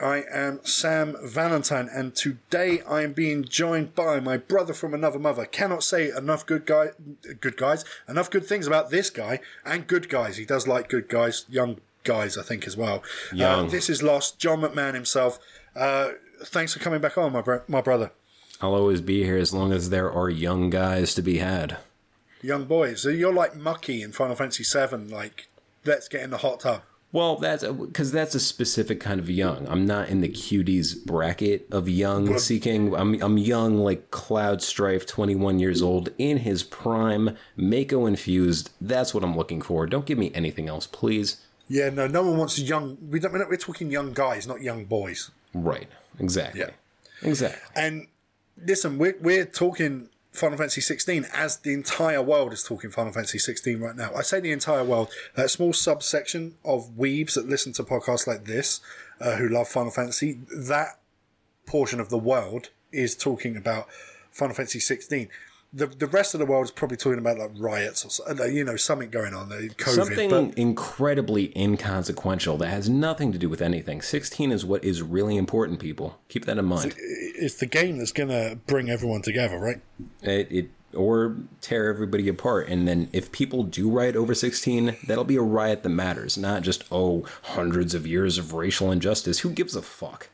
I am Sam Valentine, and today I am being joined by my brother from another mother. Cannot say enough good guy, good guys, enough good things about this guy, and good guys. He does like good guys, young guys, I think as well. Young. Uh, this is Lost. John McMahon himself. Uh, thanks for coming back on, my bro- my brother. I'll always be here as long as there are young guys to be had. Young boys. So you're like Mucky in Final Fantasy VII. Like, let's get in the hot tub. Well, that's uh, because that's a specific kind of young. I'm not in the cuties bracket of young seeking. I'm I'm young like Cloud Strife, 21 years old, in his prime, Mako infused. That's what I'm looking for. Don't give me anything else, please. Yeah, no, no one wants young. We don't. We're, not, we're talking young guys, not young boys. Right. Exactly. Yeah. Exactly. And listen, we're we're talking Final Fantasy 16 as the entire world is talking Final Fantasy 16 right now. I say the entire world, that small subsection of weebs that listen to podcasts like this, uh, who love Final Fantasy, that portion of the world is talking about Final Fantasy 16. The, the rest of the world is probably talking about like riots or uh, you know something going on, uh, COVID. Something but incredibly inconsequential that has nothing to do with anything. 16 is what is really important, people. Keep that in mind. it's the game that's going to bring everyone together, right? it, it or tear everybody apart and then if people do riot over 16 that'll be a riot that matters not just oh hundreds of years of racial injustice who gives a fuck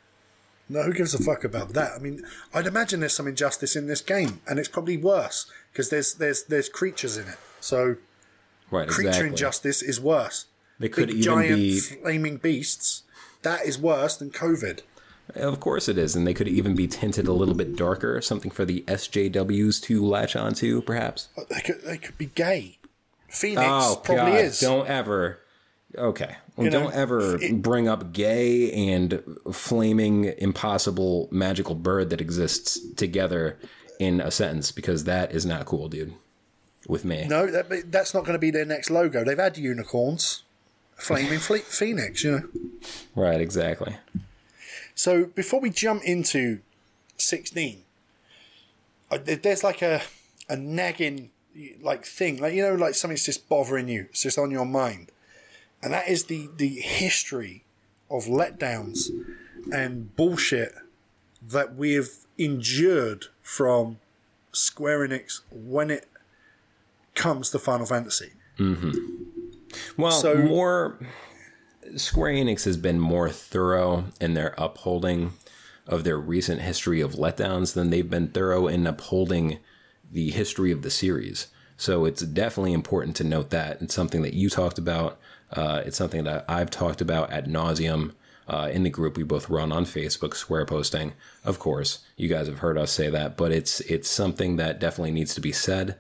No, who gives a fuck about that? I mean, I'd imagine there's some injustice in this game, and it's probably worse because there's there's there's creatures in it. So right creature exactly injustice is worse. they could Big even giant be flaming beasts. That is worse than COVID. of course it is and they could even be tinted a little bit darker something for the sjws to latch onto perhaps They could they could be gay. Phoenix oh probably god is. don't ever okay well, You don't ever bring up gay and flaming impossible magical bird that exists together in a sentence because that is not cool dude with me No, that, that's not going to be their next logo. They've had unicorns, flaming phoenix. You know. right exactly So before we jump into sixteen, uh, there's like a a nagging like thing, like you know, like something's just bothering you. It's just on your mind, and that is the the history of letdowns and bullshit that we've endured from Square Enix when it comes to Final Fantasy. Mm-hmm. Well, So- more Square Enix has been more thorough in their upholding of their recent history of letdowns than they've been thorough in upholding the history of the series. So it's definitely important to note that it's something that you talked about. Uh, it's something that I've talked about at nauseum uh, in the group we both run on Facebook, Square Posting. Of course, you guys have heard us say that, but it's it's something that definitely needs to be said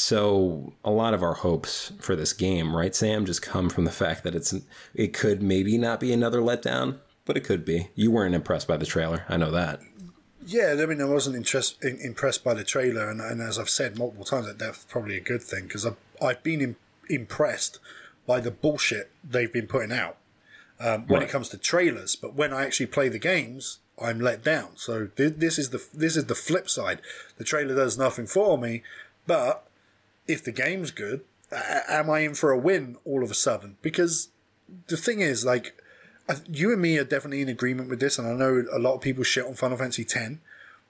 so a lot of our hopes for this game, right, Sam, just come from the fact that it's it could maybe not be another letdown, but it could be. You weren't impressed by the trailer, I know that. Yeah, I mean, I wasn't interest, in, impressed by the trailer, and, and as I've said multiple times, that that's probably a good thing because I've, I've been im impressed by the bullshit they've been putting out um, when Right. it comes to trailers. But when I actually play the games, I'm let down. So th- this is the this is the flip side. The trailer does nothing for me, but if the game's good, a- am I in for a win all of a sudden? Because the thing is, like, you and me are definitely in agreement with this, and I know a lot of people shit on Final Fantasy X,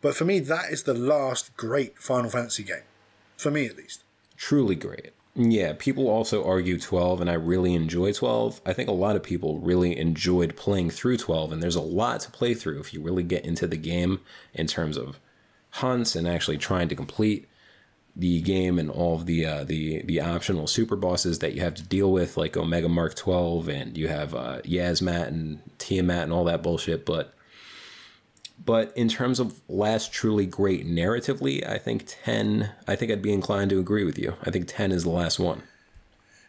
but for me, that is the last great Final Fantasy game, for me at least. Truly great. Yeah, people also argue 12, and I really enjoy 12. I think a lot of people really enjoyed playing through 12, and there's a lot to play through if you really get into the game in terms of hunts and actually trying to complete the game and all of the uh, the the optional super bosses that you have to deal with, like Omega Mark 12, and you have uh, Yiazmat and Tiamat and all that bullshit. But but in terms of last truly great narratively, I think 10. I think I'd be inclined to agree with you. I think 10 is the last one.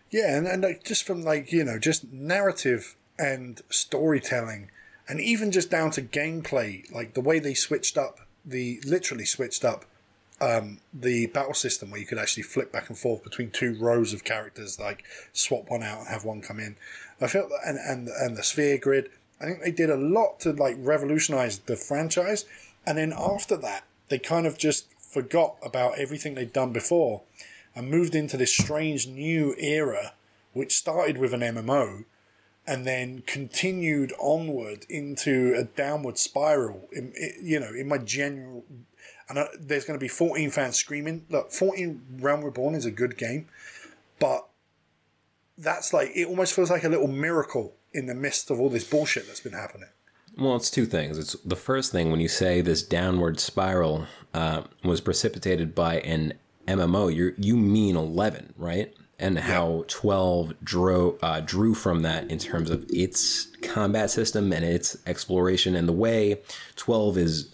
Yeah, and, and like, just from like you know just narrative and storytelling, and even just down to gameplay, like the way they switched up the literally switched up um, the battle system where you could actually flip back and forth between two rows of characters, like swap one out and have one come in. I felt that, and and and the sphere grid. I think they did a lot to like revolutionize the franchise, and then after that, they kind of just forgot about everything they'd done before and moved into this strange new era, which started with an MMO, and then continued onward into a downward spiral. In, you know, in my general, and there's going to be 14 fans screaming. Look, 14 Realm Reborn is a good game, but that's like it almost feels like a little miracle in the midst of all this bullshit that's been happening. Well, it's two things. It's the first thing when you say this downward spiral uh, was precipitated by an MMO. You you mean eleven, right? And how twelve drew uh, drew from that in terms of its combat system and its exploration and the way twelve is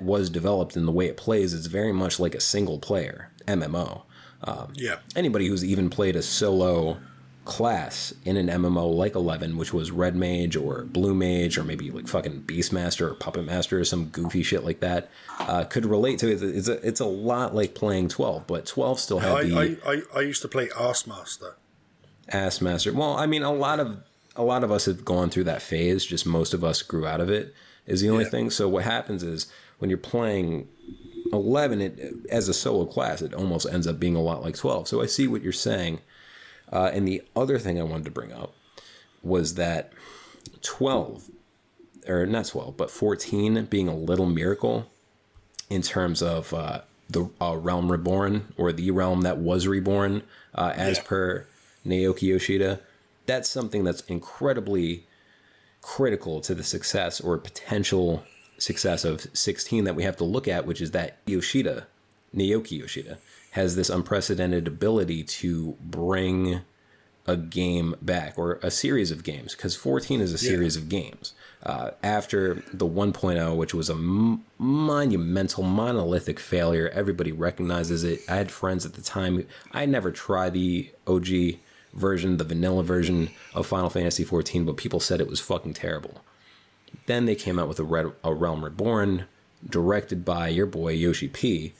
was developed and the way it plays. It's very much like a single player MMO. Um, yeah. Anybody who's even played a solo class in an MMO like 11, which was Red Mage or Blue Mage or maybe like fucking Beastmaster or Puppet Master or some goofy shit like that, uh, could relate to it. It's a, it's a lot like playing 12, but 12 still had I, the. I, I, I used to play Ass Master. Ass Master. Well, I mean, a lot of a lot of us have gone through that phase. Just most of us grew out of it. Is the only yeah. thing. So what happens is when you're playing 11 it, as a solo class, it almost ends up being a lot like 12. So I see what you're saying uh, and the other thing I wanted to bring up was that 12, or not 12, but 14 being a little miracle in terms of uh, the uh, realm reborn or the realm that was reborn uh, as yeah. per Naoki Yoshida. That's something that's incredibly critical to the success or potential success of 16 that we have to look at, which is that Yoshida, Naoki Yoshida, has this unprecedented ability to bring a game back or a series of games because 14 is a series yeah. of games. Uh, after the 1.0, which was a m- monumental, monolithic failure, everybody recognizes it. I had friends at the time. I never tried the OG version, the vanilla version of Final Fantasy 14, but people said it was fucking terrible. Then they came out with a, Red, a Realm Reborn, directed by your boy Yoshi P,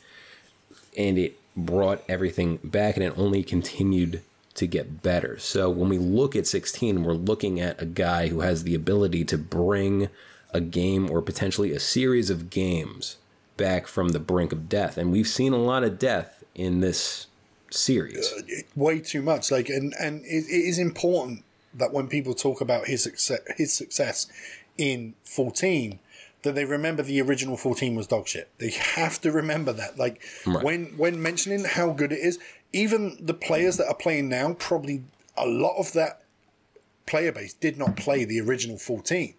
and it brought everything back and it only continued to get better. So when we look at 16, we're looking at a guy who has the ability to bring a game or potentially a series of games back from the brink of death. And we've seen a lot of death in this series. Uh, way too much. Like, and, and it, it is important that when people talk about his success, his success in 14, that they remember the original 14 was dog shit. They have to remember that. Like right. when when mentioning how good it is, even the players that are playing now, probably a lot of that player base did not play the original 14.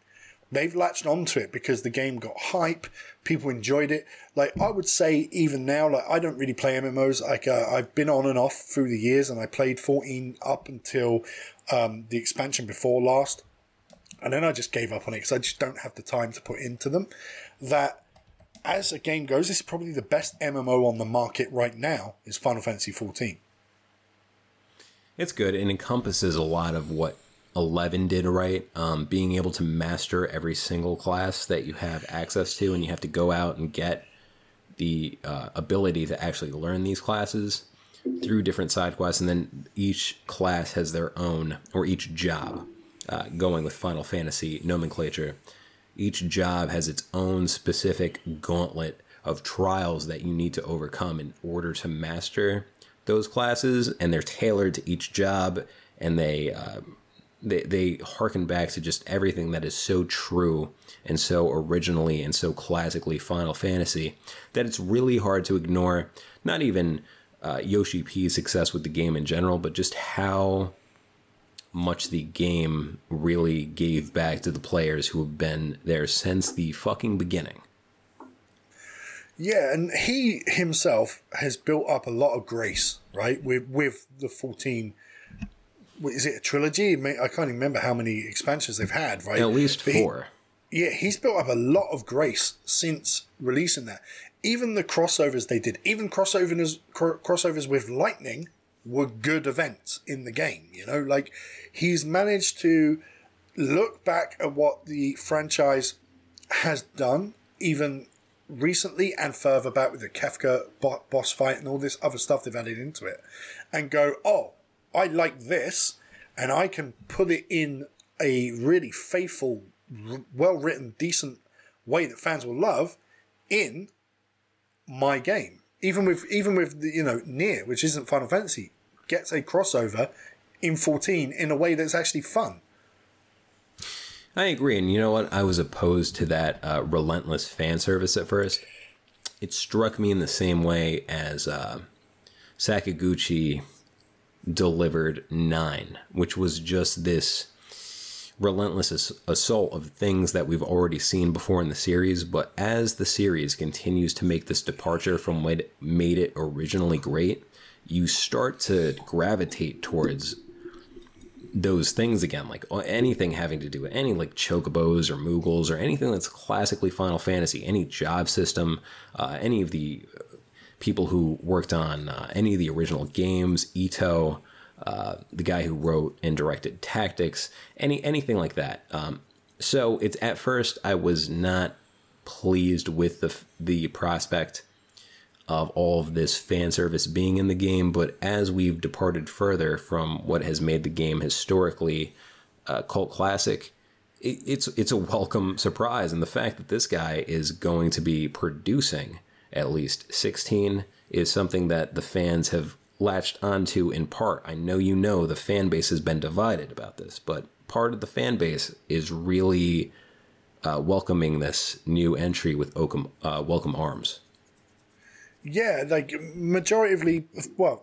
They've latched onto it because the game got hype, people enjoyed it. Like I would say, even now, like I don't really play MMOs. Like uh, I've been on and off through the years, and I played 14 up until um, the expansion before last and then I just gave up on it because I just don't have the time to put into them. That as a game goes, this is probably the best MMO on the market right now. Is Final Fantasy XIV. It's good and encompasses a lot of what 11 did right. Um, being able to master every single class that you have access to, and you have to go out and get the uh, ability to actually learn these classes through different side quests, and then each class has their own, or each job uh, going with Final Fantasy nomenclature, each job has its own specific gauntlet of trials that you need to overcome in order to master those classes, and they're tailored to each job, and they uh, they they harken back to just everything that is so true and so originally and so classically Final Fantasy that it's really hard to ignore. Not even uh, Yoshi P's success with the game in general, but just how much the game really gave back to the players who have been there since the fucking beginning. Yeah, and he himself has built up a lot of grace, right? With with the fourteen, is it a trilogy? I can't remember how many expansions they've had, right? At least four. He, yeah, he's built up a lot of grace since releasing that. Even the crossovers they did, even crossovers crossovers with Lightning, were good events in the game. You know, like he's managed to look back at what the franchise has done, even recently and further back with the Kefka boss fight and all this other stuff they've added into it, and go, oh, I like this, and I can put it in a really faithful, well written, decent way that fans will love in my game. Even with even with the, you know NieR, which isn't Final Fantasy, gets a crossover in 14 in a way that's actually fun. I agree, and you know what? I was opposed to that uh, relentless fan service at first. It struck me in the same way as uh, Sakaguchi delivered Nine, which was just this relentless assault of things that we've already seen before in the series. But as the series continues to make this departure from what made it originally great, you start to gravitate towards those things again, like anything having to do with any like chocobos or moogles or anything that's classically Final Fantasy, any job system, uh, any of the people who worked on uh, any of the original games, Ito, uh, the guy who wrote and directed Tactics, any anything like that. Um, so it's at first I was not pleased with the the prospect of all of this fan service being in the game, but as we've departed further from what has made the game historically a cult classic, it, it's it's a welcome surprise, and the fact that this guy is going to be producing at least 16 is something that the fans have latched onto in part. I know you know the fan base has been divided about this, but part of the fan base is really uh, welcoming this new entry with Oakham, uh, Welcome Arms. Yeah, like majoritively. Well,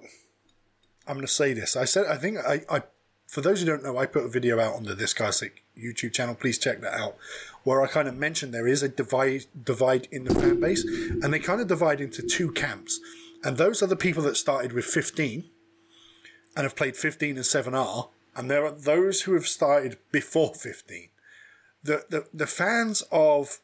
I'm going to say this. I said I think I, I for those who don't know, I put a video out on the This Classic YouTube channel. Please check that out, where I kind of mentioned there is a divide divide in the fan base, and they kind of divide into two camps. And those are the people that started with 15 and have played 15 and 7R. And there are those who have started before 15. The, the, the fans of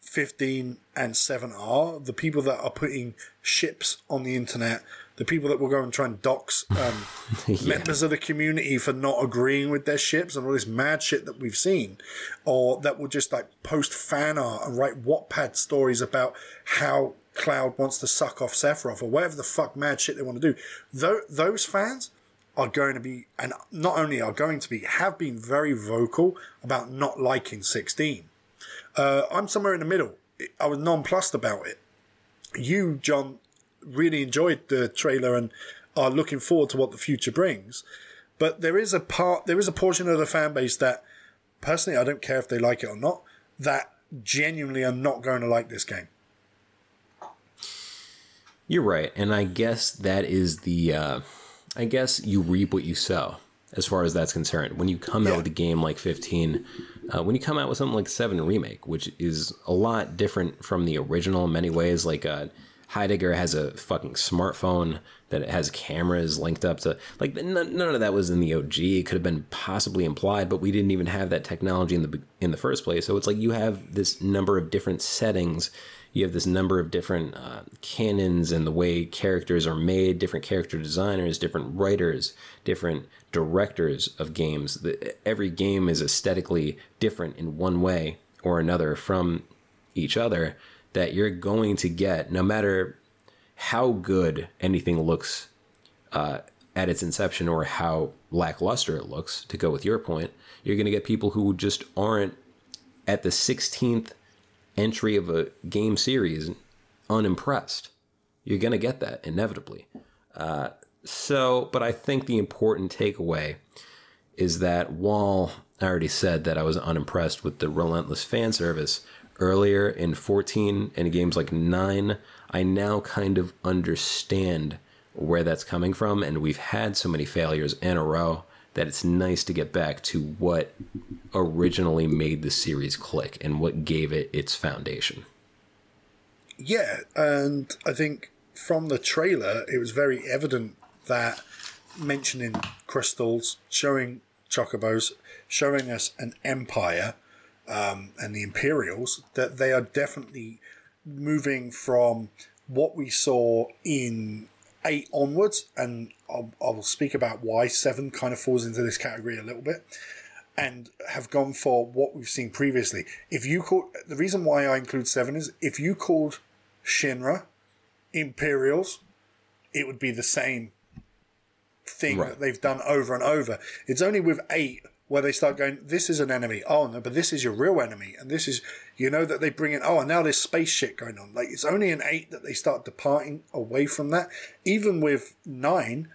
15 and 7R, the people that are putting ships on the internet, the people that will go and try and dox um, yeah. members of the community for not agreeing with their ships and all this mad shit that we've seen, or that will just like post fan art and write Wattpad stories about how Cloud wants to suck off Sephiroth or whatever the fuck mad shit they want to do. Th- those fans are going to be, and not only are going to be, have been very vocal about not liking 16. Uh, I'm somewhere in the middle. I was nonplussed about it. You, John, really enjoyed the trailer and are looking forward to what the future brings. But there is a part, there is a portion of the fan base that, personally, I don't care if they like it or not, that genuinely are not going to like this game. You're right, and I guess that is the. Uh, I guess you reap what you sow, as far as that's concerned. When you come yeah. out with a game like 15, uh, when you come out with something like 7 remake, which is a lot different from the original in many ways, like uh, Heidegger has a fucking smartphone that has cameras linked up to like none, none of that was in the OG. It could have been possibly implied, but we didn't even have that technology in the in the first place. So it's like you have this number of different settings you have this number of different uh, canons and the way characters are made, different character designers, different writers, different directors of games. The, every game is aesthetically different in one way or another from each other that you're going to get no matter how good anything looks uh, at its inception or how lackluster it looks, to go with your point, you're going to get people who just aren't at the 16th entry of a game series unimpressed. You're going to get that inevitably. Uh, so, but I think the important takeaway is that while I already said that I was unimpressed with the relentless fan service earlier in 14 and games like 9, I now kind of understand where that's coming from. And we've had so many failures in a row that it's nice to get back to what originally made the series click and what gave it its foundation. Yeah, and I think from the trailer, it was very evident that mentioning crystals, showing chocobos, showing us an empire um, and the Imperials, that they are definitely moving from what we saw in eight onwards, and I'll, I'll speak about why seven kind of falls into this category a little bit, and have gone for what we've seen previously. If you call the reason why I include seven is if you called Shinra Imperials, it would be the same thing right. that they've done over and over. It's only with eight where they start going, this is an enemy. Oh, no, but this is your real enemy. And this is, you know, that they bring in, oh, and now there's space shit going on. Like, it's only in eight that they start departing away from that. Even with nine,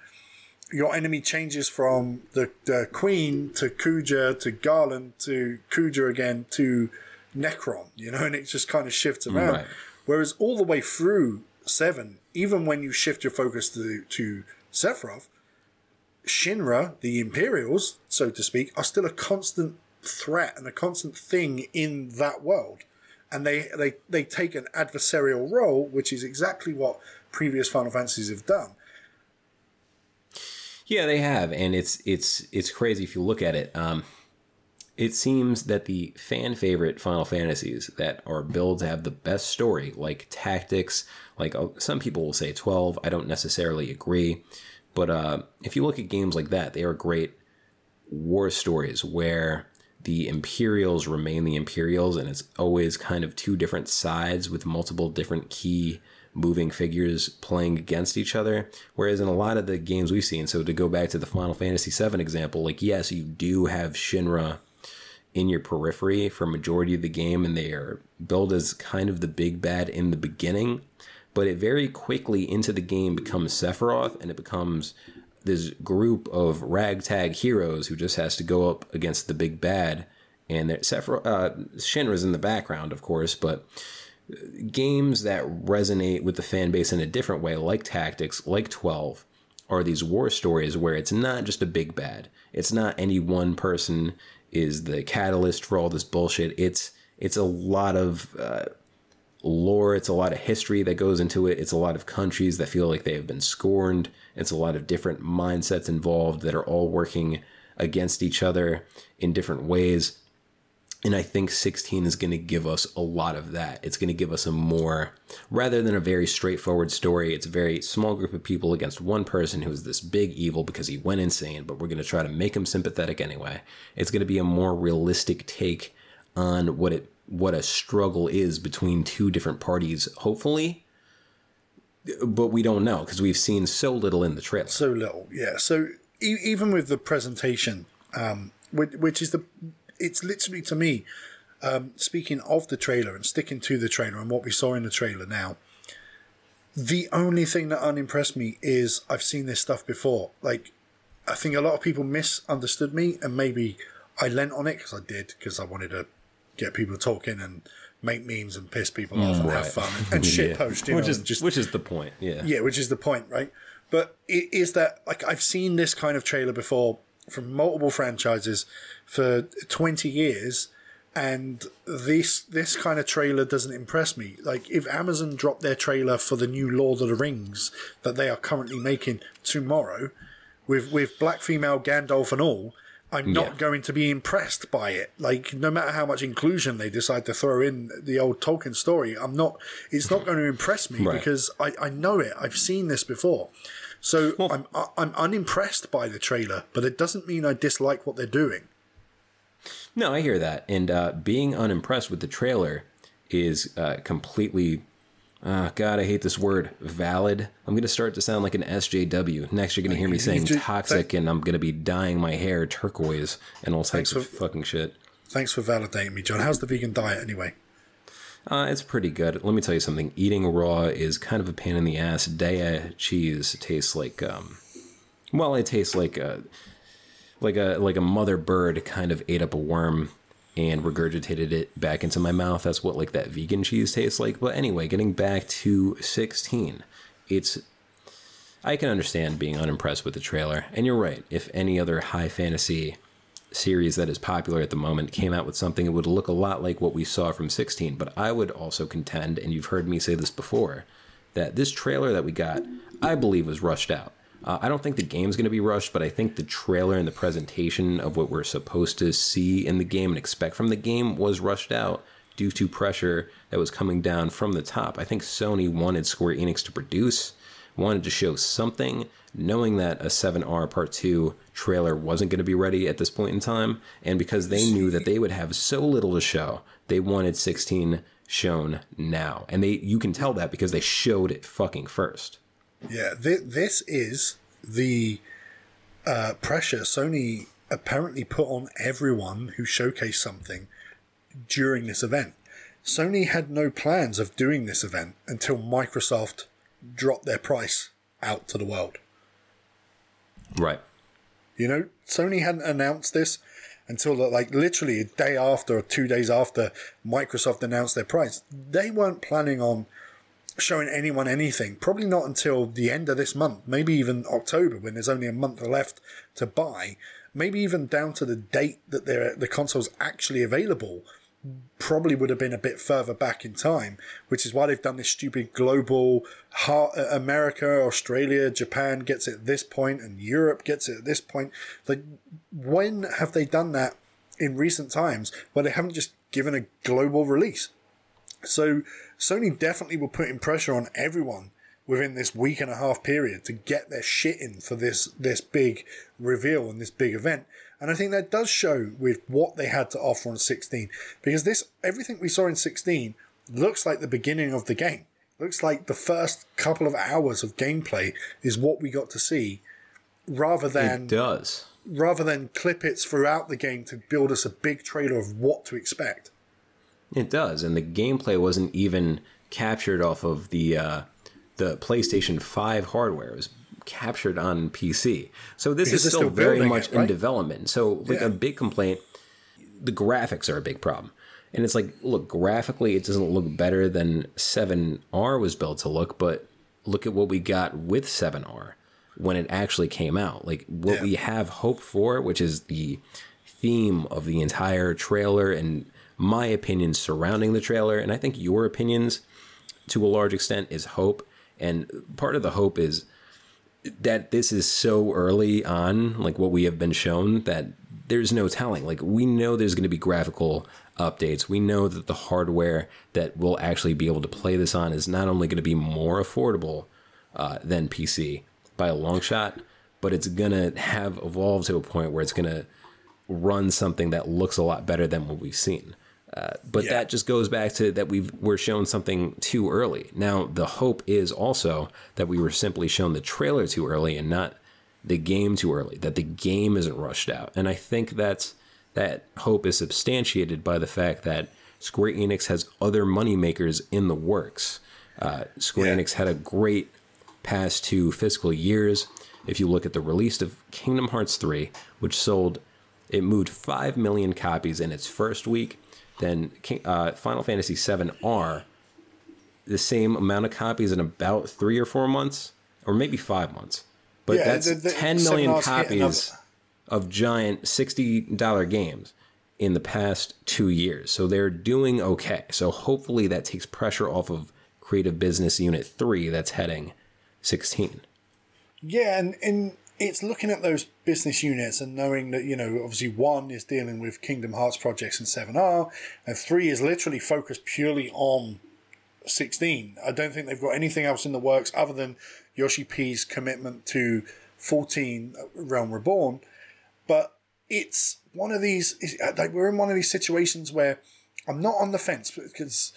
your enemy changes from the, the Queen to Kuja to Garland to Kuja again to Necron, you know, and it just kind of shifts around. Right. Whereas all the way through seven, even when you shift your focus to to Sephiroth, Shinra, the Imperials, so to speak, are still a constant threat and a constant thing in that world. And they, they, they take an adversarial role, which is exactly what previous Final Fantasies have done. Yeah, they have, and it's it's it's crazy if you look at it. Um, it seems that the fan favorite Final Fantasies that are built to have the best story, like Tactics, like uh, some people will say twelve. I don't necessarily agree, but uh, if you look at games like that, they are great war stories where the Imperials remain the Imperials, and it's always kind of two different sides with multiple different key moving figures playing against each other. Whereas in a lot of the games we've seen, so to go back to the Final Fantasy VII example, like yes, you do have Shinra in your periphery for majority of the game, and they are billed as kind of the big bad in the beginning. But it very quickly into the game becomes Sephiroth, and it becomes this group of ragtag heroes who just has to go up against the big bad. And Sephiroth, uh, Shinra's in the background, of course, but games that resonate with the fan base in a different way, like Tactics, like 12, are these war stories where it's not just a big bad. It's not any one person is the catalyst for all this bullshit. It's it's a lot of uh, lore. It's a lot of history that goes into it. It's a lot of countries that feel like they have been scorned. It's a lot of different mindsets involved that are all working against each other in different ways. And I think 16 is going to give us a lot of that. It's going to give us a more, rather than a very straightforward story, it's a very small group of people against one person who's this big evil because he went insane, but we're going to try to make him sympathetic anyway. It's going to be a more realistic take on what it what a struggle is between two different parties, hopefully. But we don't know because we've seen so little in the trailer. So little, yeah. So e- even with the presentation, um, which, which is the it's literally to me, um, speaking of the trailer and sticking to the trailer and what we saw in the trailer now, the only thing that unimpressed me is I've seen this stuff before. Like, I think a lot of people misunderstood me, and maybe I lent on it because I did, because I wanted to get people talking and make memes and piss people off and have fun and, and shit Yeah. post, you which know, is just which is the point. Yeah. yeah, which is the point, right? But it is that like I've seen this kind of trailer before from multiple franchises for 20 years and this this kind of trailer doesn't impress me. Like if Amazon dropped their trailer for the new Lord of the Rings that they are currently making tomorrow with with black female Gandalf and all, I'm not Yeah. going to be impressed by it. Like no matter how much inclusion they decide to throw in the old Tolkien story, I'm not. It's not going to impress me Right. because I, I know it. I've seen this before. So I'm I'm unimpressed by the trailer, but it doesn't mean I dislike what they're doing. No, I hear that. And uh, being unimpressed with the trailer is uh, completely, uh, God, I hate this word, valid. I'm going to start to sound like an SJW. Next, you're going to hear me saying toxic, and I'm going to be dyeing my hair turquoise and all types of fucking shit. Thanks for validating me, John. How's the vegan diet anyway? Uh, it's pretty good. Let me tell you something. Eating raw is kind of a pain in the ass. Daiya cheese tastes like, um, well, it tastes like a, like a like a mother bird kind of ate up a worm and regurgitated it back into my mouth. That's what like that vegan cheese tastes like. But anyway, getting back to 16, it's I can understand being unimpressed with the trailer. And you're right. If any other high fantasy series that is popular at the moment came out with something, it would look a lot like what we saw from 16. But I would also contend, and you've heard me say this before, that this trailer that we got, I believe, was rushed out. Uh, I don't think the game's going to be rushed, but I think the trailer and the presentation of what we're supposed to see in the game and expect from the game was rushed out due to pressure that was coming down from the top. I think Sony wanted Square Enix to produce, wanted to show something, knowing that a 7R Part 2 trailer wasn't going to be ready at this point in time. And because they knew that they would have so little to show, they wanted 16 shown now. And they you can tell that because they showed it fucking first. Yeah, th- this is the uh, pressure Sony apparently put on everyone who showcased something during this event. Sony had no plans of doing this event until Microsoft dropped their price out to the world. Right. You know, Sony hadn't announced this until like literally a day after or two days after Microsoft announced their price. They weren't planning on showing anyone anything. Probably not until the end of this month, maybe even October when there's only a month left to buy. Maybe even down to the date that the console's actually available probably would have been a bit further back in time, which is why they've done this stupid global uh, America, Australia, Japan gets it at this point, and Europe gets it at this point. Like, when have they done that in recent times where they haven't just given a global release? So Sony definitely were putting pressure on everyone within this week and a half period to get their shit in for this this big reveal and this big event. And I think that does show with what they had to offer on 16 because this everything we saw in 16 looks like the beginning of the game. Looks like the first couple of hours of gameplay is what we got to see rather than it does. Rather than clip it throughout the game to build us a big trailer of what to expect. It does, and the gameplay wasn't even captured off of the uh, the PlayStation 5 hardware. It was captured on PC. So this because is still, still very much it, right? in development. So like yeah. a big complaint, the graphics are a big problem. And it's like, look, graphically, it doesn't look better than 7R was built to look, but look at what we got with 7R when it actually came out. Like what yeah. we have hope for, which is the theme of the entire trailer and my opinions surrounding the trailer, and I think your opinions to a large extent is hope. And part of the hope is that this is so early on, like what we have been shown, that there's no telling. Like we know there's going to be graphical updates. We know that the hardware that we'll actually be able to play this on is not only going to be more affordable uh, than PC by a long shot, but it's going to have evolved to a point where it's going to run something that looks a lot better than what we've seen. Uh, but yeah. that just goes back to that we were shown something too early. Now the hope is also that we were simply shown the trailer too early and not the game too early. That the game isn't rushed out, and I think that's that hope is substantiated by the fact that Square Enix has other moneymakers in the works. Uh, Square yeah. Enix had a great past two fiscal years. If you look at the release of Kingdom Hearts 3, which sold, it moved 5 million copies in its first week then uh, Final Fantasy VII R, the same amount of copies in about three or four months, or maybe five months. But yeah, that's the, the 10 million copies of giant $60 games in the past two years. So they're doing okay. So hopefully that takes pressure off of Creative Business Unit 3 that's heading 16. Yeah, and, and it's looking at those business units and knowing that, you know, obviously one is dealing with Kingdom Hearts projects and 7R, and three is literally focused purely on 16. I don't think they've got anything else in the works other than Yoshi P's commitment to 14 uh, Realm Reborn. But it's one of these, uh, like, we're in one of these situations where I'm not on the fence because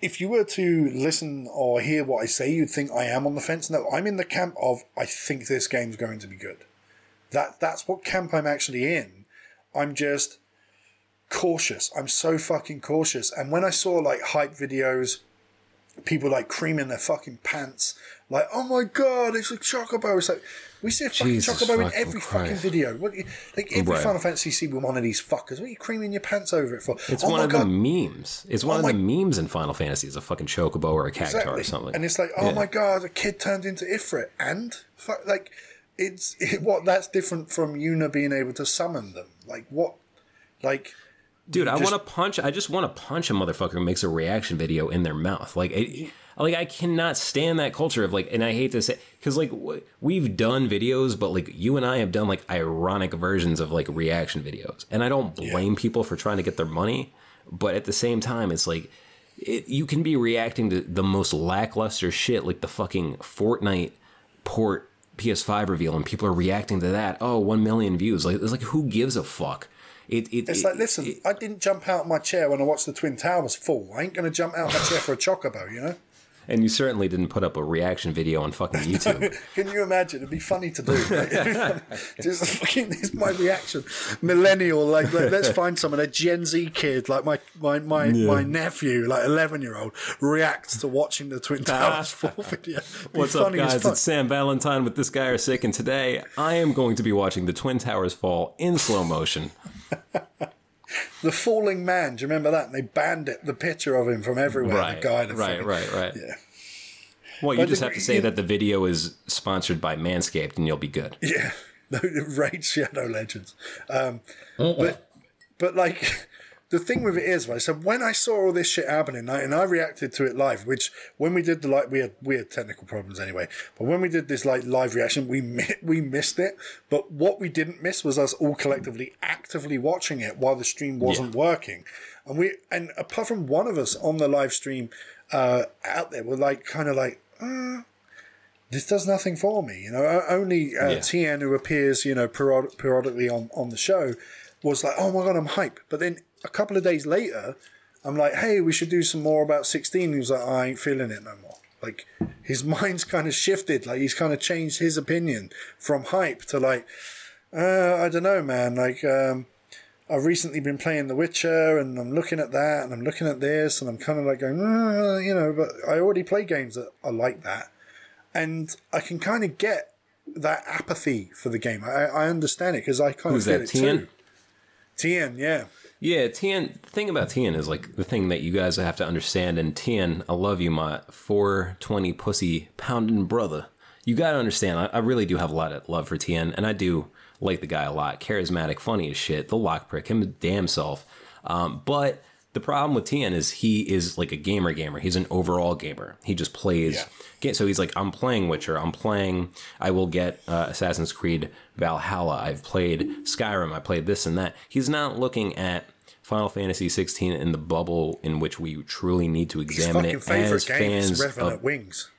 if you were to listen or hear what I say, you'd think I am on the fence. No, I'm in the camp of I think this game's going to be good. That that's what camp I'm actually in. I'm just cautious. I'm so fucking cautious. And when I saw like hype videos, people like creaming their fucking pants, like, oh my god, it's a chocobo. It's like we see a fucking Jesus chocobo in every Christ. fucking video. What you, like every right. Final Fantasy see with one of these fuckers. What are you creaming your pants over it for? It's oh one of god. the memes. It's oh one oh of the memes in Final Fantasy. Is a fucking chocobo or a cactuar exactly. or something. And it's like, oh yeah. my god, a kid turned into Ifrit, and fuck, like it's it, what that's different from Yuna being able to summon them. Like what, like Dude, I want to punch. I just want to punch a motherfucker who makes a reaction video in their mouth. Like, it, like I cannot stand that culture of like, and I hate to say, because like we've done videos, but like you and I have done like ironic versions of like reaction videos, and I don't blame yeah. people for trying to get their money, but at the same time, it's like it, you can be reacting to the most lackluster shit, like the fucking Fortnite port PS5 reveal, and people are reacting to that. Oh, one million views. Like, it's like who gives a fuck? It, it, it's it, like, listen, I didn't jump out of my chair when I watched the Twin Towers fall. I ain't going to jump out of my chair for a chocobo, you know? And you certainly didn't put up a reaction video on fucking YouTube. Can you imagine? It'd be funny to do. Right? Just fucking, this is my reaction. Millennial, like, let, us find someone, a Gen Z kid, like my my my, yeah. my nephew, like eleven year old, reacts to watching the Twin Towers full video. What's up, guys? It's Sam Valentine with This Guy Are Sick, and today I am going to be watching the Twin Towers fall in slow motion. the falling man. Do you remember that? And they banned it, the picture of him from everywhere. Right, the guy, right, right, right. Yeah. Well, you but just the, have to say that the video is sponsored by Manscaped, and you'll be good. Yeah, Raid Shadow Legends. Um, but but like the thing with it is, right? So when I saw all this shit happening, and I reacted to it live, which when we did the like, we had we had technical problems anyway. But when we did this like live reaction, we we missed it. But what we didn't miss was us all collectively actively watching it while the stream wasn't yeah. working. And we and apart from one of us on the live stream uh, out there, were like kind of like. Uh, this does nothing for me, you know. Only uh, yeah. Tien, who appears, you know, periodically on, on the show, was like, "Oh my god, I'm hype." But then a couple of days later, I'm like, hey, we should do some more about 16. He was like, I ain't feeling it no more. Like his mind's kind of shifted. Like he's kind of changed his opinion from hype to like, uh, I don't know, man. Like, um, I've recently been playing The Witcher and I'm looking at that and I'm looking at this and I'm kind of like going, uh, you know, but I already play games that are like that. And I can kind of get that apathy for the game. I, I understand it because I kind Who's of feel that, it Tien? too. Tien, yeah. Yeah, Tien. The thing about Tien is like the thing that you guys have to understand. And Tien, I love you, my 420 pussy pounding brother. You gotta understand. I, I really do have a lot of love for Tien, and I do like the guy a lot. Charismatic, funny as shit. The lock prick, him damn self. Um, but the problem with Tien is he is like a gamer gamer. He's an overall gamer. He just plays. Yeah. So he's like, I'm playing Witcher. I'm playing. I will get uh, Assassin's Creed Valhalla. I've played Skyrim. I played this and that. He's not looking at Final Fantasy 16 in the bubble in which we truly need to examine it as fans of Wings.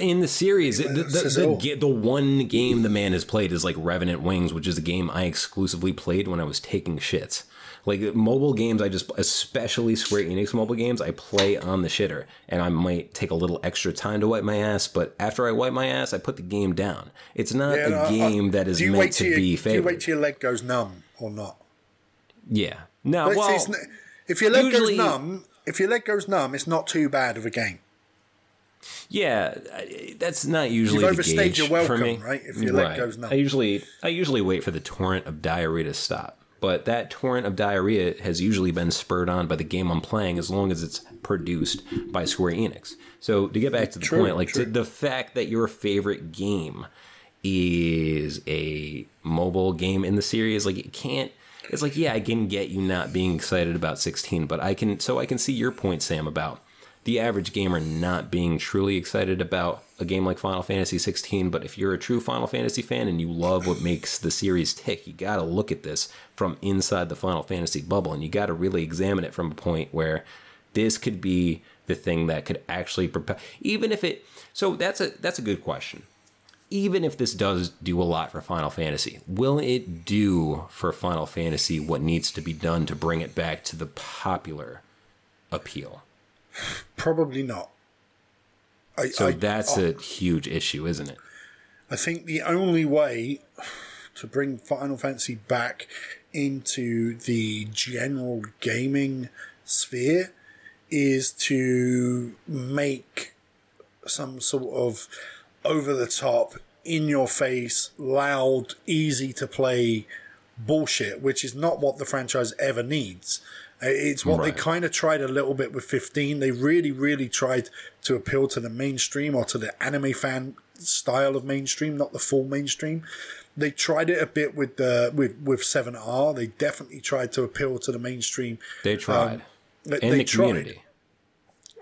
In the series, the, the, the, the, one game the man has played is like Revenant Wings, which is a game I exclusively played when I was taking shits. Like mobile games, I just, especially Square Enix mobile games, I play on the shitter. And I might take a little extra time to wipe my ass, but after I wipe my ass, I put the game down. It's not yeah, a no, game I, that is meant to be favored. Do you wait till your leg goes numb or not? Yeah, no, but well, if your leg usually, goes numb, if your leg goes numb, it's not too bad of a game. Yeah, that's not usually You've overstayed your welcome, for me. right? If your leg goes numb, I usually I usually wait for the torrent of diarrhea to stop. But that torrent of diarrhea has usually been spurred on by the game I'm playing, as long as it's produced by Square Enix. So to get back to the true, point, like to, the fact that your favorite game is a mobile game in the series, like it can't it's like, yeah, I can get you not being excited about 16, but I can, so I can see your point, Sam, about the average gamer not being truly excited about a game like Final Fantasy 16. But if you're a true Final Fantasy fan and you love what makes the series tick, you got to look at this from inside the Final Fantasy bubble and you got to really examine it from a point where this could be the thing that could actually propel, even if it. So that's a that's a good question even if this does do a lot for Final Fantasy, will it do for Final Fantasy what needs to be done to bring it back to the popular appeal? Probably not. I, so I, that's I, a huge issue, isn't it? I think the only way to bring Final Fantasy back into the general gaming sphere is to make some sort of over the top, in your face, loud, easy to play bullshit, which is not what the franchise ever needs. Uh, it's what right. they kind of tried a little bit with 15. They really, really tried to appeal to the mainstream or to the anime fan style of mainstream, not the full mainstream. They tried it a bit with the with with 7R. They definitely tried to appeal to the mainstream. They tried. Um, they, in they the tried. community.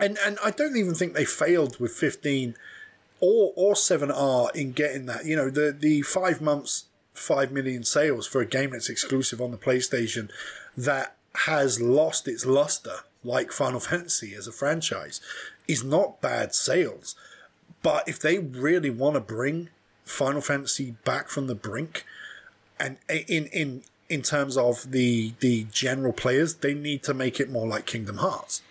And and I don't even think they failed with 15 or or 7R in getting that. You know, the the five months, five million sales for a game that's exclusive on the PlayStation that has lost its luster, like Final Fantasy as a franchise, is not bad sales. But if they really want to bring Final Fantasy back from the brink, and in in in terms of the the general players, they need to make it more like Kingdom Hearts.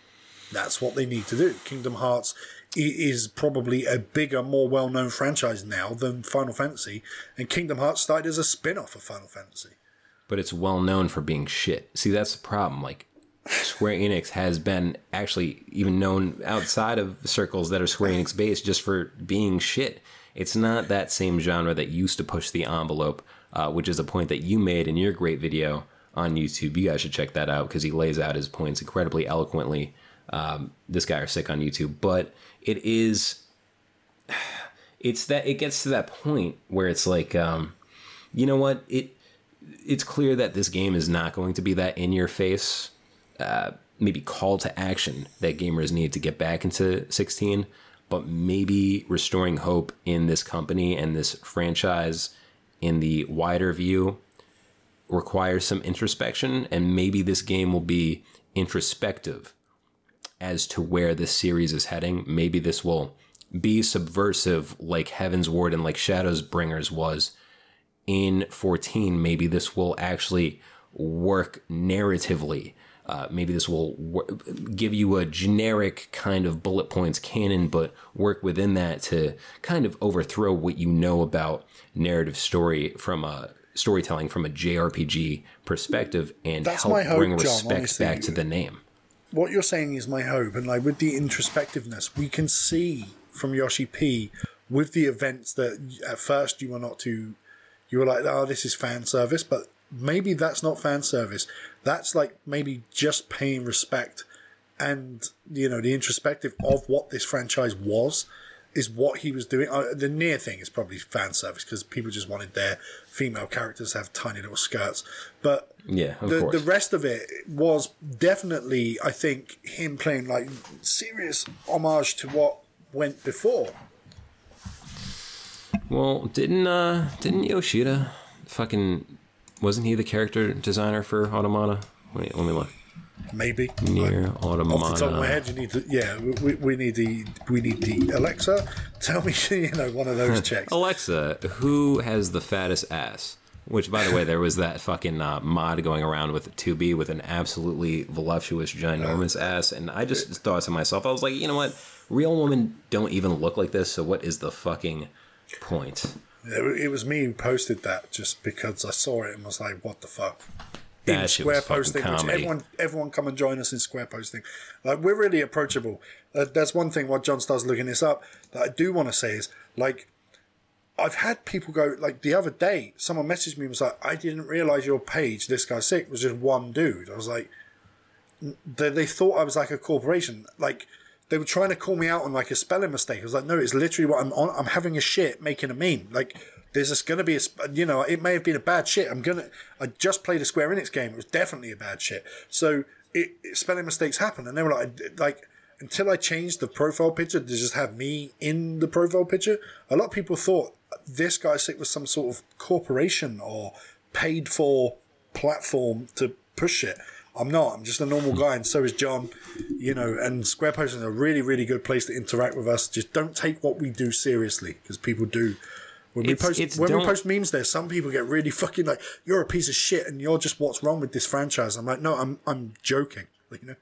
That's what they need to do. Kingdom Hearts is probably a bigger, more well known franchise now than Final Fantasy, and Kingdom Hearts started as a spin off of Final Fantasy. But it's well known for being shit. See, that's the problem. Like, Square Enix has been actually even known outside of circles that are Square Enix based just for being shit. It's not that same genre that used to push the envelope, uh, which is a point that you made in your great video on YouTube. You guys should check that out because he lays out his points incredibly eloquently. Um, this guy are sick on YouTube, but it is, it's that it gets to that point where it's like, um, you know what it. It's clear that this game is not going to be that in your face uh, maybe call to action that gamers need to get back into 16, but maybe restoring hope in this company and this franchise in the wider view requires some introspection, and maybe this game will be introspective as to where this series is heading. Maybe this will be subversive like Heavensward and like Shadowbringers was in 14. Maybe this will actually work narratively uh, maybe this will w- give you a generic kind of bullet points canon, but work within that to kind of overthrow what you know about narrative story from a storytelling from a JRPG perspective and That's help hope, bring respect honestly. back to the name. What you're saying is my hope, and like with the introspectiveness, we can see from Yoshi P with the events that at first you were not too, you were like, oh, this is fan service, but maybe that's not fan service. That's like maybe just paying respect and, you know, the introspective of what this franchise was is what he was doing. Uh, the Nier thing is probably fan service because people just wanted their female characters to have tiny little skirts. But Yeah, the, the rest of it was definitely, I think, him playing like serious homage to what went before. well, didn't uh didn't Yoshida fucking wasn't he the character designer for Automata? Wait, let me look. Maybe Nier Off the top of my head, you need to. Yeah, we, we need the we need the Alexa. Tell me, you know, one of those checks. Alexa, who has the fattest ass? Which, by the way, there was that fucking uh, mod going around with 2B with an absolutely voluptuous, ginormous ass. And I just thought to myself, I was like, you know what? Real women don't even look like this, so what is the fucking point? It, it was me who posted that just because I saw it and was like, "What the fuck." That in square posting, which everyone, everyone come and join us in square posting. Like we're really approachable. Uh, that's one thing. While John starts looking this up, that I do want to say is like, I've had people go like the other day. Someone messaged me and was like, "I didn't realize your page, this guy's sick, was just one dude." I was like, they, they thought I was like a corporation. Like they were trying to call me out on like a spelling mistake. I was like, no, it's literally what I'm on. I'm having a shit making a meme. Like there's just gonna be a, you know, it may have been a bad shit. I'm gonna. I just played a Square Enix game. It was definitely a bad shit. So it, it spelling mistakes happen, and they were like, like until I changed the profile picture to just have me in the profile picture. A lot of people thought this guy sick was some sort of corporation or paid for platform to push it. I'm not. I'm just a normal guy, and so is John. You know, and Square Post is a really, really good place to interact with us. Just don't take what we do seriously because people do. When we post it's when we post memes, there some people get really fucking like, "You're a piece of shit," and you're just what's wrong with this franchise. I'm like, no, I'm I'm joking. like, You know,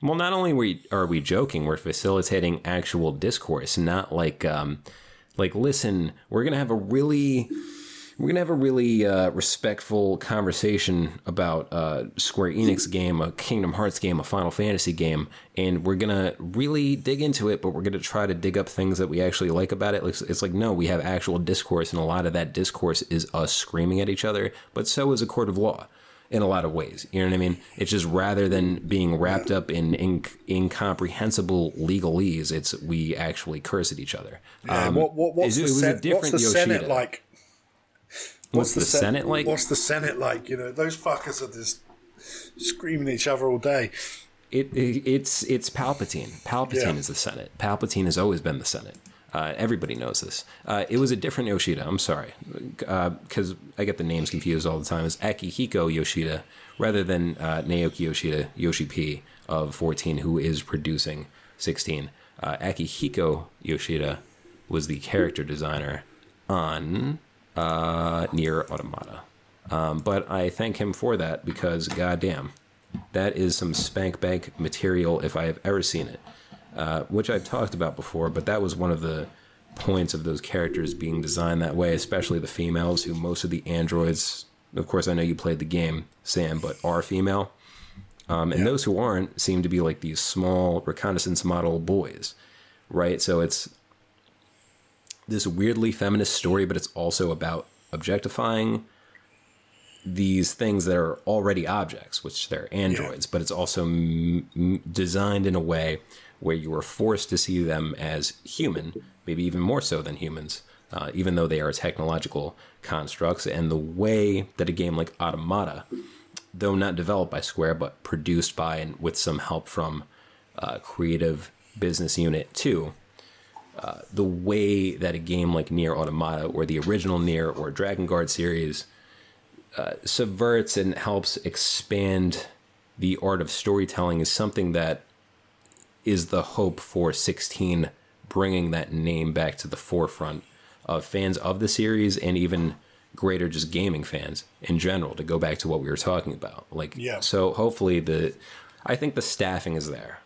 Well, not only we are we joking, we're facilitating actual discourse, not like um, like listen, we're gonna have a really we're gonna have a really uh, respectful conversation about uh, Square Enix game, a Kingdom Hearts game, a Final Fantasy game, and we're gonna really dig into it. But we're gonna try to dig up things that we actually like about it. It's, it's like no, we have actual discourse, and a lot of that discourse is us screaming at each other. But so is a court of law in a lot of ways. You know what I mean? It's just rather than being wrapped up in, in incomprehensible legalese, it's we actually curse at each other. Yeah, Um, what, what, what's, it- the it was a sen- what's different the Senate like? What's the Sen- Senate like? What's the Senate like? You know, those fuckers are just screaming at each other all day. It, it it's it's Palpatine. Palpatine Yeah. is the Senate. Palpatine has always been the Senate. Uh, everybody knows this. Uh, it was a different Yoshida. I'm sorry, because I get the names confused all the time. It's Akihiko Yoshida rather than uh, Naoki Yoshida, Yoshi P of 14, who is producing 16. Uh, Akihiko Yoshida was the character designer on uh, Nier Automata. Um, but I thank him for that because, goddamn, that is some spank bank material if I have ever seen it. uh, which I've talked about before, but that was one of the points of those characters being designed that way, especially the females, who most of the androids, of course, I know you played the game, Sam, but are female. Um, and those who aren't seem to be like these small reconnaissance model boys, right? So it's this weirdly feminist story, but it's also about objectifying these things that are already objects, which they're androids, yeah. but it's also m- m- designed in a way where you are forced to see them as human, maybe even more so than humans, uh, even though they are technological constructs. And the way that a game like Automata, though not developed by Square, but produced by and with some help from uh, Creative Business Unit 2, uh, the way that a game like Nier Automata or the original Nier or Drakengard series uh, subverts and helps expand the art of storytelling is something that is the hope for 16 bringing that name back to the forefront of fans of the series and even greater just gaming fans in general to go back to what we were talking about. Like yeah. so hopefully the i think the staffing is there.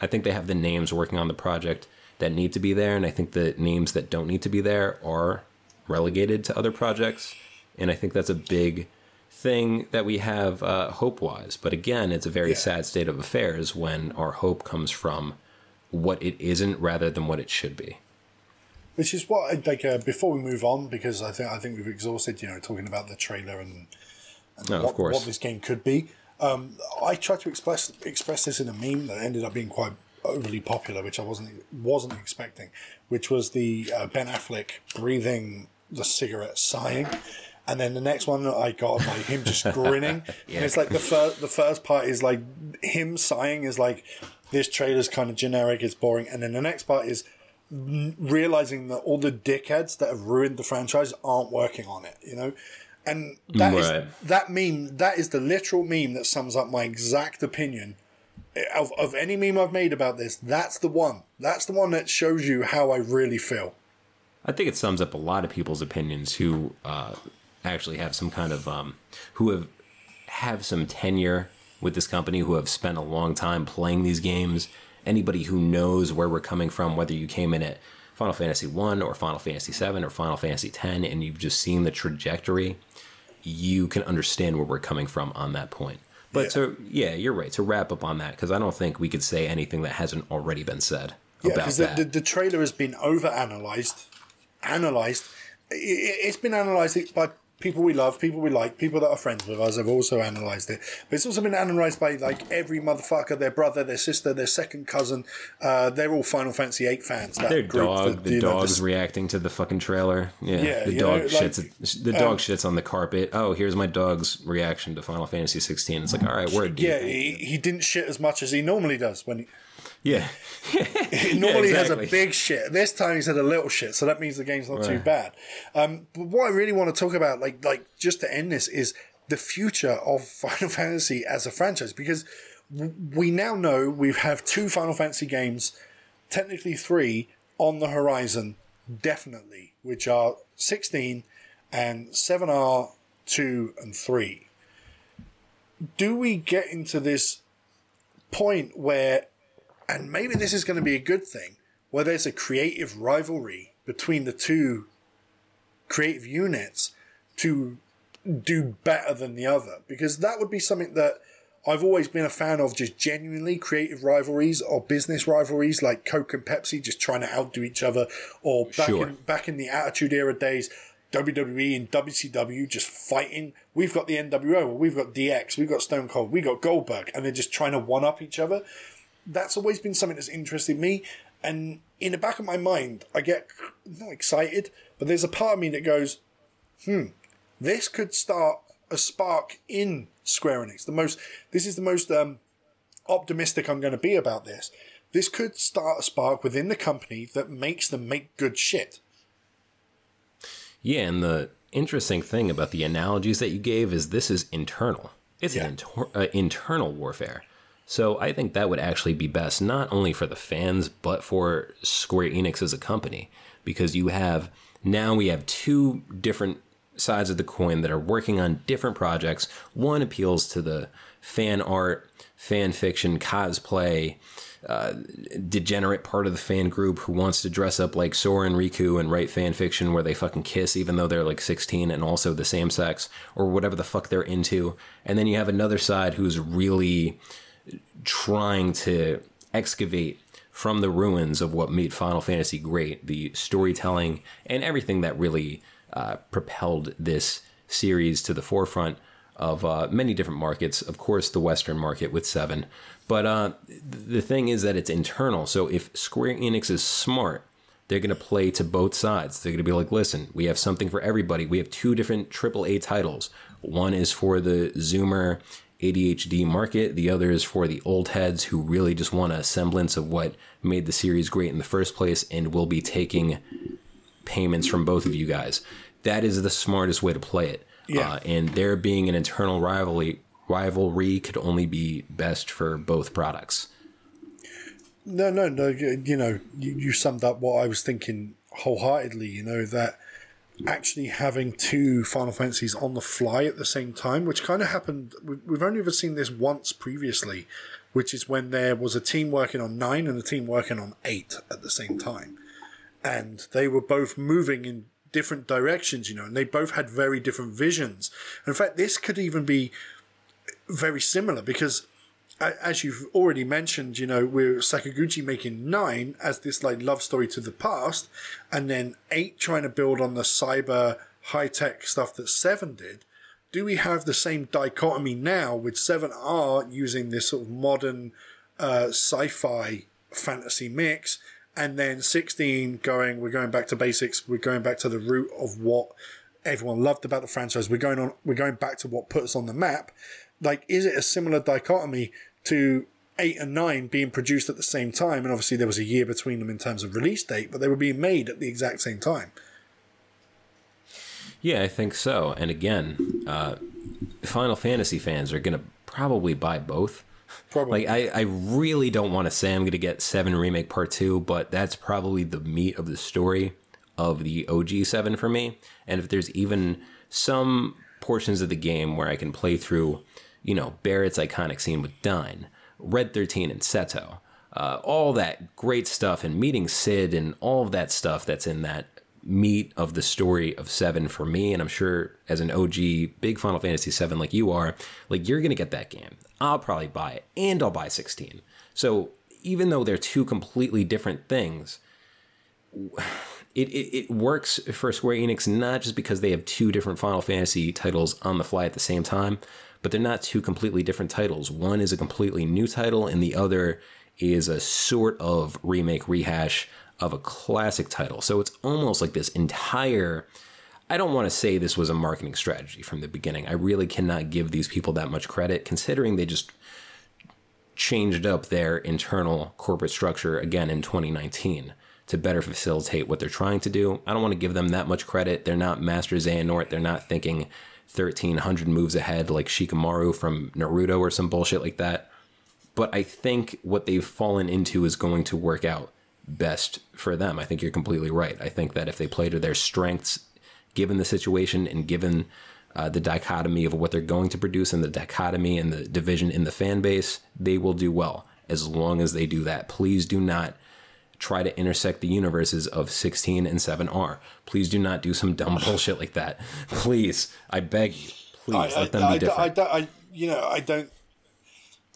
I think they have the names working on the project that need to be there, and I think the names that don't need to be there are relegated to other projects. And I think that's a big thing that we have uh, hope wise. But again, it's a very yeah. sad state of affairs when our hope comes from what it isn't rather than what it should be. Which is what like uh, before we move on because I think I think we've exhausted you know talking about the trailer and, and no, what, what, this game could be. Um, I tried to express express this in a meme that ended up being quite overly popular, which I wasn't wasn't expecting, which was the uh, Ben Affleck breathing the cigarette, sighing, and then the next one that I got like him just grinning, yeah. and it's like the first the first part is like him sighing is like this trailer's kind of generic, it's boring, and then the next part is realizing that all the dickheads that have ruined the franchise aren't working on it, you know. And that right. is, that meme. That is the literal meme that sums up my exact opinion of, of any meme I've made about this, that's the one. That's the one that shows you how I really feel. I think it sums up a lot of people's opinions who uh, actually have some kind of um, who have have some tenure with this company, who have spent a long time playing these games. Anybody who knows where we're coming from, whether you came in at Final Fantasy One or Final Fantasy Seven or Final Fantasy Ten, and you've just seen the trajectory, you can understand where we're coming from on that point. But yeah. to yeah, you're right. To wrap up on that, because I don't think we could say anything that hasn't already been said yeah, about the. The, the trailer has been over analyzed, analyzed. It, has been analyzed by people we love, people we like, people that are friends with us have also analysed it. But it's also been analysed by like every motherfucker, their brother, their sister, their second cousin. Uh, they're all Final Fantasy VIII fans. Their dog, that, the dog's know, reacting to the fucking trailer. Yeah, yeah the dog know, shits. Like, the dog um, shits on the carpet. Oh, here's my dog's reaction to Final Fantasy 16. It's like, all right, word. Yeah, he, he didn't shit as much as he normally does when he yeah. normally yeah, exactly. has a big shit. This time he's had a little shit, so that means the game's not right. too bad. Um, but what I really want to talk about, like, like just to end this, is the future of Final Fantasy as a franchise because we now know we have two Final Fantasy games, technically three, on the horizon, definitely, which are 16 and 7R, 2, and 3. Do we get into this point where and maybe this is going to be a good thing, where there's a creative rivalry between the two creative units to do better than the other. Because that would be something that I've always been a fan of just genuinely creative rivalries or business rivalries like Coke and Pepsi just trying to outdo each other or back sure. in back in the Attitude Era days WWE and WCW just fighting. We've got the NWO, we've got DX, we've got Stone Cold, we've got Goldberg, and they're just trying to one up each other that's always been something that's interested me. And in the back of my mind, I get not excited, but there's a part of me that goes, hmm, this could start a spark in Square Enix. The most, this is the most um, optimistic I'm going to be about this. This could start a spark within the company that makes them make good shit. Yeah, and the interesting thing about the analogies that you gave is this is internal. It's yeah. an inter- uh, internal warfare. So I think that would actually be best, not only for the fans, but for Square Enix as a company, because you have now we have two different sides of the coin that are working on different projects. One appeals to the fan art, fan fiction, cosplay, uh, degenerate part of the fan group who wants to dress up like Sora and Riku and write fan fiction where they fucking kiss even though they're like 16 and also the same sex or whatever the fuck they're into. And then you have another side who's really trying to excavate from the ruins of what made Final Fantasy great, the storytelling and everything that really uh, propelled this series to the forefront of uh, many different markets. Of course, the Western market with Seven. But uh, the thing is that it's internal. So if Square Enix is smart, they're going to play to both sides. They're going to be like, listen, we have something for everybody. We have two different AAA titles. One is for the Zoomer ADHD market, the other is for the old heads who really just want a semblance of what made the series great in the first place and will be taking payments from both of you guys. That is the smartest way to play it. Yeah. Uh, and there being an internal rivalry rivalry could only be best for both products. No, no, no. You know, you, you summed up what I was thinking wholeheartedly. You know that actually having two Final Fantasies on the fly at the same time, which kind of happened. We've only ever seen this once previously, which is when there was a team working on nine and a team working on eight at the same time, and they were both moving in different directions. You know, and they both had very different visions. In fact, this could even be very similar because as you've already mentioned, you know, we're Sakaguchi making nine as this like love story to the past, and then eight trying to build on the cyber high tech stuff that seven did. Do we have the same dichotomy now with seven R using this sort of modern uh, sci-fi fantasy mix, and then sixteen going, we're going back to basics, we're going back to the root of what everyone loved about the franchise. We're going on, we're going back to what put us on the map, like is it a similar dichotomy to eight and nine being produced at the same time and obviously there was a year between them in terms of release date but they were being made at the exact same time yeah i think so and again uh, final fantasy fans are going to probably buy both Probably. Like I, I really don't want to say I'm going to get Seven Remake Part Two, but that's probably the meat of the story of the OG Seven for me. And if there's even some portions of the game where I can play through, you know, Barret's iconic scene with Dyne, Red 13 and Seto, uh, all that great stuff, and meeting Sid and all of that stuff that's in that meat of the story of Seven for me. And I'm sure as an OG big Final Fantasy Seven like you are, like you're gonna get that game. I'll probably buy it, and I'll buy 16. So even though they're two completely different things it, it, it works for Square Enix not just because they have two different Final Fantasy titles on the fly at the same time, but they're not two completely different titles. One is a completely new title, and the other is a sort of remake rehash of a classic title. So it's almost like this entire. I don't want to say this was a marketing strategy from the beginning. I really cannot give these people that much credit, considering they just changed up their internal corporate structure again in 2019 to better facilitate what they're trying to do. I don't want to give them that much credit. They're not masters Master Xehanort. They're not thinking 1300 moves ahead like Shikamaru from Naruto or some bullshit like that. But I think what they've fallen into is going to work out best for them. I think you're completely right. I think that if they play to their strengths, given the situation and given uh, the dichotomy of what they're going to produce and the dichotomy and the division in the fan base, they will do well as long as they do that. Please do not try to intersect the universes of 16 and 7R. Please do not do some dumb bullshit like that. Please, I beg you. Please I, let them I, be different. I, I, you know, I don't.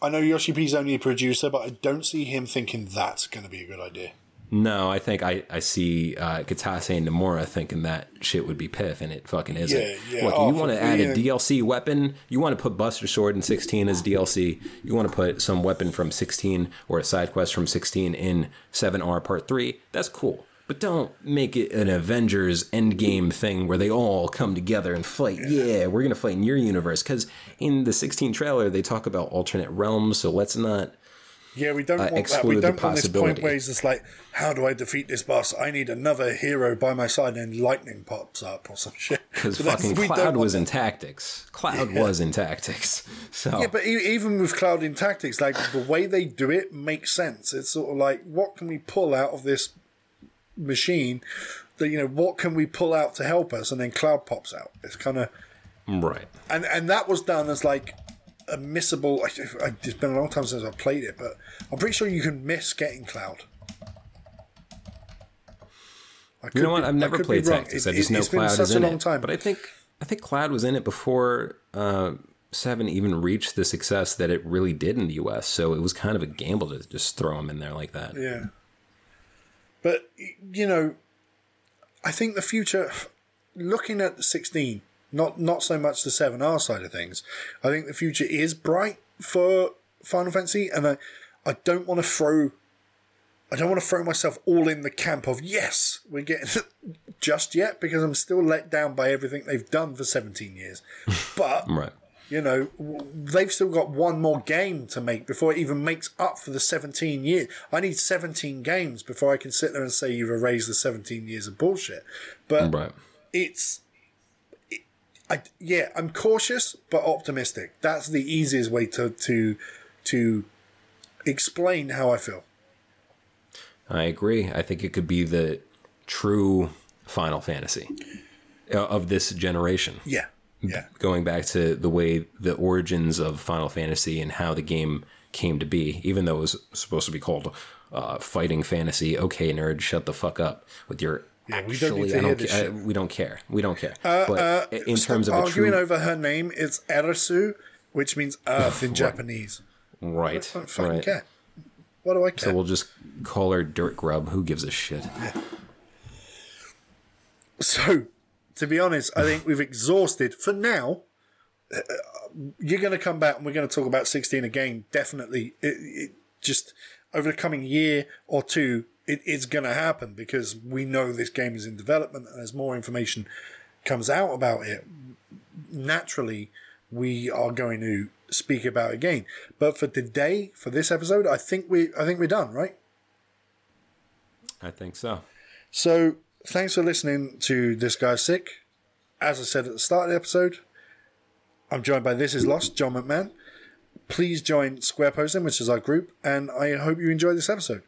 I know Yoshi P's only a producer, but I don't see him thinking that's going to be a good idea. No, I think I, I see uh, Kitase and Nomura thinking that shit would be piff, and it fucking isn't. Yeah, yeah. Look, oh, you want to add a DLC weapon? You want to put Buster Sword in 16 as DLC? You want to put some weapon from 16 or a side quest from 16 in 7R Part 3? That's cool. But don't make it an Avengers Endgame thing where they all come together and fight. Yeah, yeah we're going to fight in your universe. Because in the 16 trailer, they talk about alternate realms, so let's not yeah, we don't uh, want that. We don't want this point where he's just like, "How do I defeat this boss? I need another hero by my side." And lightning pops up or some shit. Because so fucking Cloud was in tactics. Cloud yeah. was in tactics. So yeah, but even with Cloud in tactics, like the way they do it makes sense. It's sort of like, what can we pull out of this machine? That you know, what can we pull out to help us? And then Cloud pops out. It's kind of right. And and that was done as like a missable. I, I, it's been a long time since I've played it, but I'm pretty sure you can miss getting Cloud. I You know what? be- I've never played. Tactics. It- I just it- know Cloud such is a in long it. time. But I think I think Cloud was in it before uh, Seven even reached the success that it really did in the U.S. So it was kind of a gamble to just throw him in there like that. Yeah. But, you know, I think the future, looking at the 16, not, not so much the 7R side of things, I think the future is bright for Final Fantasy, and I, I don't want to throw. I don't want to throw myself all in the camp of yes, we're getting just yet because I'm still let down by everything they've done for 17 years. But Right. you know, they've still got one more game to make before it even makes up for the 17 years. I need 17 games before I can sit there and say you've erased the 17 years of bullshit. But Right. it's, it, I, yeah, I'm cautious but optimistic. That's the easiest way to to to explain how I feel. I agree. I think it could be the true Final Fantasy uh, of this generation. Yeah, yeah, Going back to the way the origins of Final Fantasy and how the game came to be, even though it was supposed to be called uh, Fighting Fantasy. Okay, nerd, shut the fuck up with your. Yeah, we don't actually, I don't. this ca- shit. uh, we don't care. We don't care. but in Stop terms of arguing true, over her name, it's Erasu, which means earth in Japanese. right, I don't fucking right. care. What do I care? So we'll just call her Dirt Grub. Who gives a shit? So, to be honest, I think we've exhausted for now. uh, You're going to come back and we're going to talk about 16 again. Definitely, it, it just over the coming year or two, it, it's going to happen because we know this game is in development and as more information comes out about it, naturally, we are going to speak about it again. But for today, for this episode, I think we, I think we're done, right? I think so. So, thanks for listening to This Guy's Sick. As I said at the start of the episode, I'm joined by This Is Lost, John McMahon. Please join Square Posting, which is our group, and I hope you enjoy this episode.